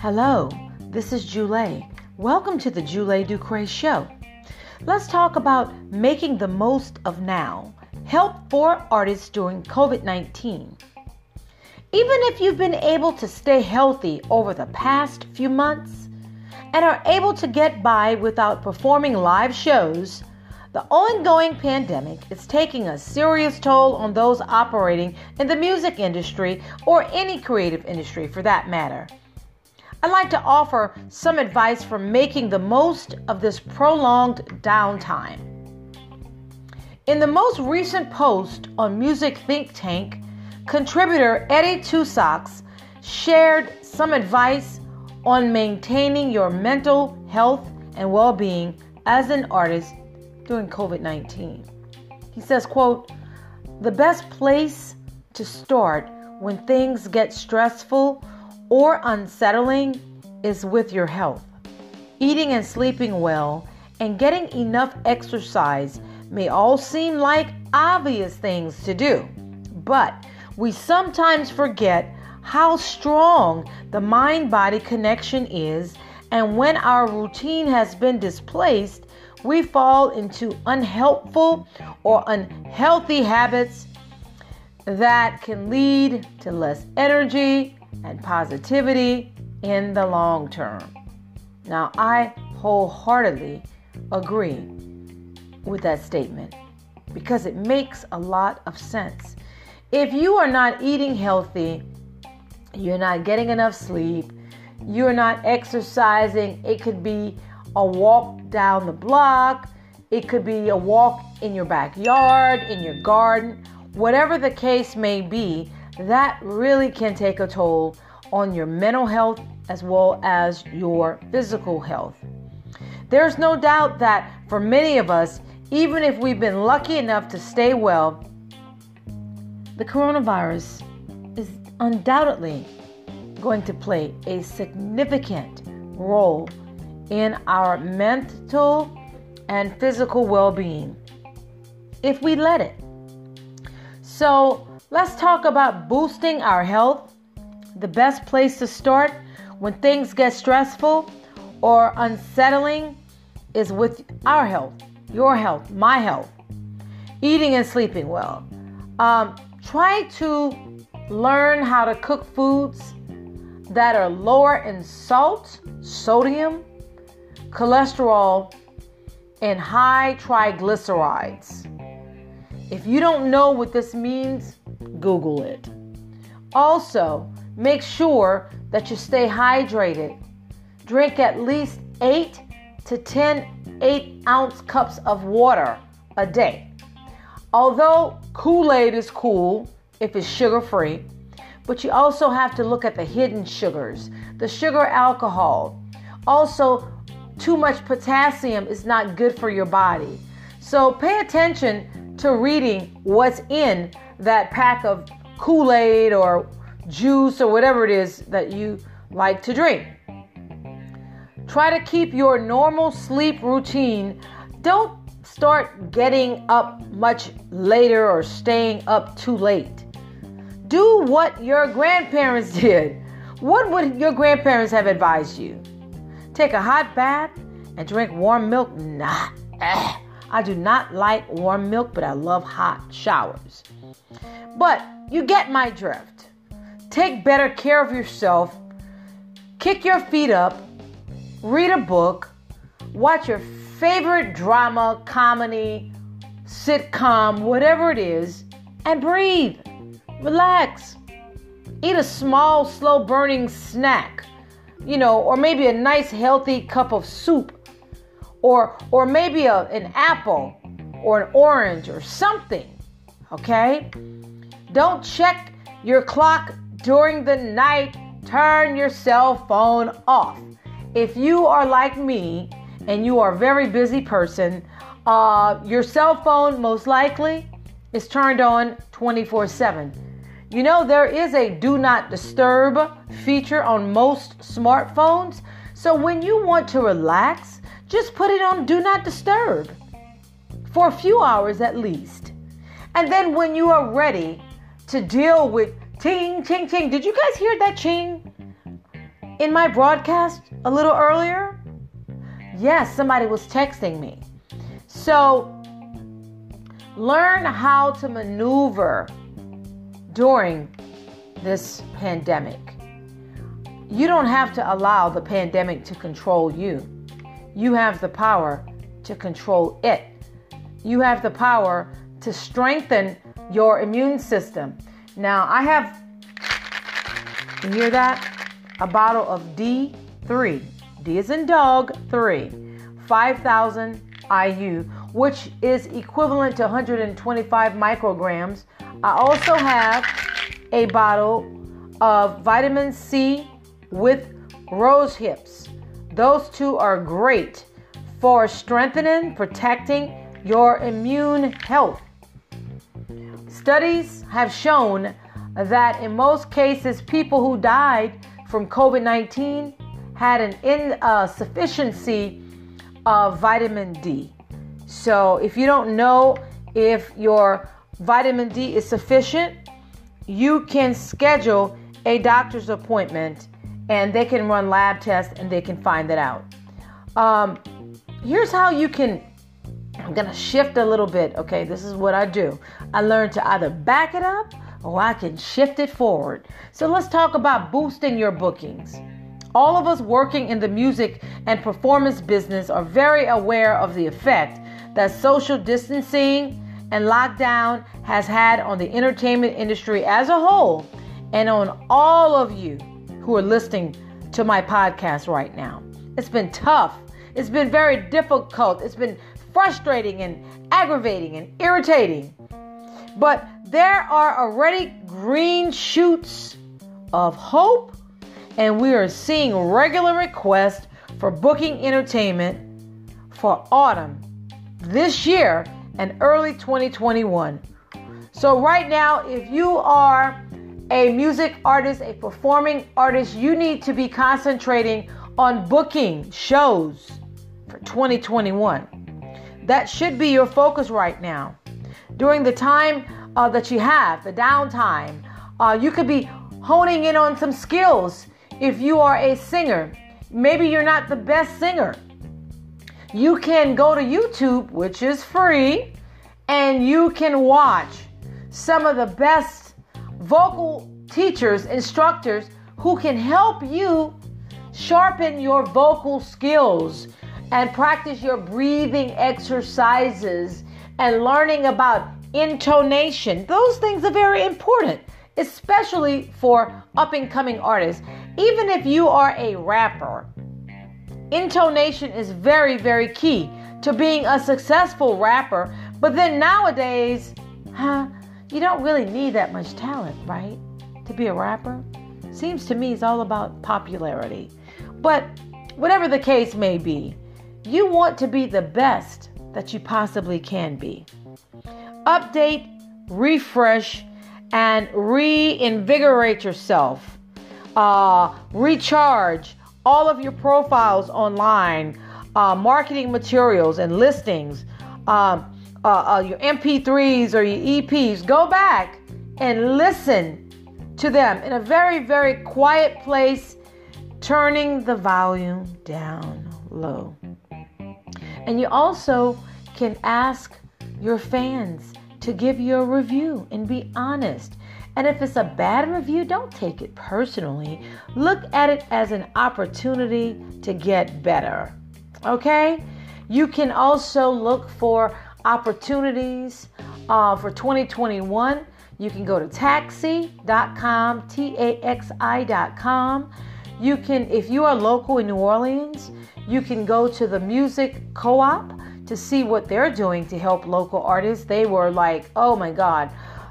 Hello, this is Julie. Welcome to the Julie Ducre Show. Let's talk about making the most of now. Help for artists during COVID 19. Even if you've been able to stay healthy over the past few months and are able to get by without performing live shows, the ongoing pandemic is taking a serious toll on those operating in the music industry or any creative industry for that matter. I'd like to offer some advice for making the most of this prolonged downtime. In the most recent post on Music Think Tank, contributor Eddie Tusocks shared some advice on maintaining your mental health and well-being as an artist during COVID-19. He says, quote, "The best place to start when things get stressful or unsettling is with your health. Eating and sleeping well and getting enough exercise may all seem like obvious things to do, but we sometimes forget how strong the mind body connection is, and when our routine has been displaced, we fall into unhelpful or unhealthy habits that can lead to less energy and positivity in the long term. Now, I wholeheartedly agree with that statement because it makes a lot of sense. If you are not eating healthy, you're not getting enough sleep, you're not exercising, it could be a walk down the block, it could be a walk in your backyard, in your garden, whatever the case may be, that really can take a toll on your mental health as well as your physical health. There's no doubt that for many of us, even if we've been lucky enough to stay well, the coronavirus is undoubtedly going to play a significant role in our mental and physical well being if we let it. So, let's talk about boosting our health. The best place to start when things get stressful or unsettling is with our health, your health, my health, eating and sleeping well. Um, try to learn how to cook foods that are lower in salt, sodium, cholesterol, and high triglycerides. If you don't know what this means, Google it. Also, make sure that you stay hydrated. Drink at least 8 to 10 8 ounce cups of water a day. Although Kool Aid is cool if it's sugar free, but you also have to look at the hidden sugars, the sugar alcohol. Also, too mm-hmm. much potassium is not good for your body. So pay attention to reading what's in that pack of Kool Aid or juice or whatever it is that you like to drink. Try to keep your normal sleep routine. Don't start getting up much later or staying up too late. Do what your grandparents did. What would your grandparents have advised you? Take a hot bath and drink warm milk? Nah. I do not like warm milk, but I love hot showers. But you get my drift. Take better care of yourself. Kick your feet up. Read a book. Watch your favorite drama, comedy, sitcom, whatever it is, and breathe. Relax. Eat a small, slow burning snack, you know, or maybe a nice, healthy cup of soup, or, or maybe a, an apple or an orange or something. Okay? Don't check your clock during the night. Turn your cell phone off. If you are like me and you are a very busy person, uh, your cell phone most likely is turned on 24 7. You know, there is a do not disturb feature on most smartphones. So when you want to relax, just put it on do not disturb for a few hours at least. And then when you are ready to deal with Ching, ching, ching. Did you guys hear that ching in my broadcast a little earlier? Yes, somebody was texting me. So, learn how to maneuver during this pandemic. You don't have to allow the pandemic to control you. You have the power to control it. You have the power to strengthen your immune system. Now, I have, you hear that? A bottle of D3. D is in dog, 3. 5,000 IU, which is equivalent to 125 micrograms. I also have a bottle of vitamin C with rose hips. Those two are great for strengthening, protecting your immune health. Studies have shown that in most cases, people who died from COVID 19 had an insufficiency uh, of vitamin D. So, if you don't know if your vitamin D is sufficient, you can schedule a doctor's appointment and they can run lab tests and they can find that out. Um, here's how you can I'm to shift a little bit. Okay, this is what I do. I learn to either back it up or I can shift it forward. So let's talk about boosting your bookings. All of us working in the music and performance business are very aware of the effect that social distancing and lockdown has had on the entertainment industry as a whole and on all of you who are listening to my podcast right now. It's been tough. It's been very difficult. It's been frustrating and aggravating and irritating. But there are already green shoots of hope, and we are seeing regular requests for booking entertainment for autumn this year and early 2021. So, right now, if you are a music artist, a performing artist, you need to be concentrating on booking shows for 2021. That should be your focus right now. During the time uh, that you have, the downtime, uh, you could be honing in on some skills. If you are a singer, maybe you're not the best singer. You can go to YouTube, which is free, and you can watch some of the best vocal teachers, instructors who can help you sharpen your vocal skills and practice your breathing exercises and learning about intonation. Those things are very important, especially for up and coming artists. Even if you are a rapper, intonation is very, very key to being a successful rapper. But then nowadays, huh, you don't really need that much talent, right? To be a rapper. Seems to me it's all about popularity. But whatever the case may be, you want to be the best that you possibly can be. Update, refresh, and reinvigorate yourself. Uh, recharge all of your profiles online, uh, marketing materials and listings, um, uh, uh, your MP3s or your EPs. Go back and listen to them in a very, very quiet place, turning the volume down low. And you also can ask your fans to give you a review and be honest. And if it's a bad review, don't take it personally. Look at it as an opportunity to get better. Okay? You can also look for opportunities uh, for 2021. You can go to taxi.com, T A X I.com. You can, if you are local in New Orleans, you can go to the Music Co op to see what they're doing to help local artists. They were like, oh my God.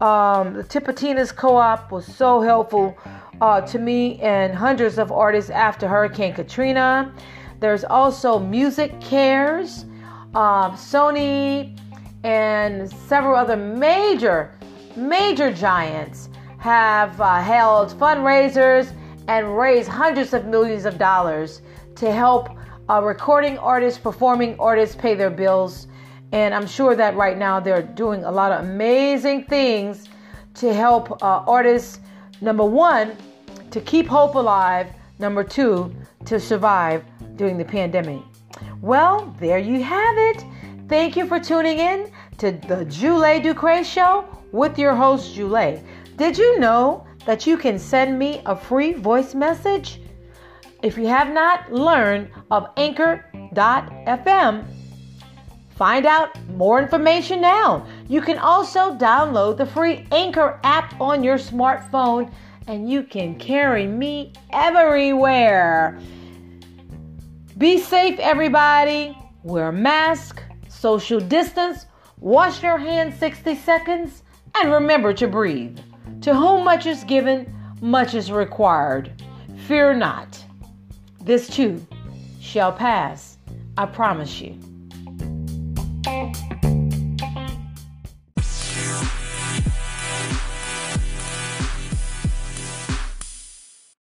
Um, the Tipitina's Co op was so helpful uh, to me and hundreds of artists after Hurricane Katrina. There's also MusiCares, uh, Sony, and several other major, major giants have uh, held fundraisers and raised hundreds of millions of dollars to help uh, recording artists, performing artists pay their bills. And I'm sure that right now they're doing a lot of amazing things to help uh, artists Number one, to keep hope alive. Number two, to survive during the pandemic. Well, there you have it. Thank you for tuning in to the Jule Ducre Show with your host, Jule. Did you know that you can send me a free voice message? If you have not learned of Anchor.fm, find out more information now. You can also download the free Anchor app on your smartphone and you can carry me everywhere. Be safe, everybody. Wear a mask, social distance, wash your hands 60 seconds, and remember to breathe. To whom much is given, much is required. Fear not. This too shall pass, I promise you.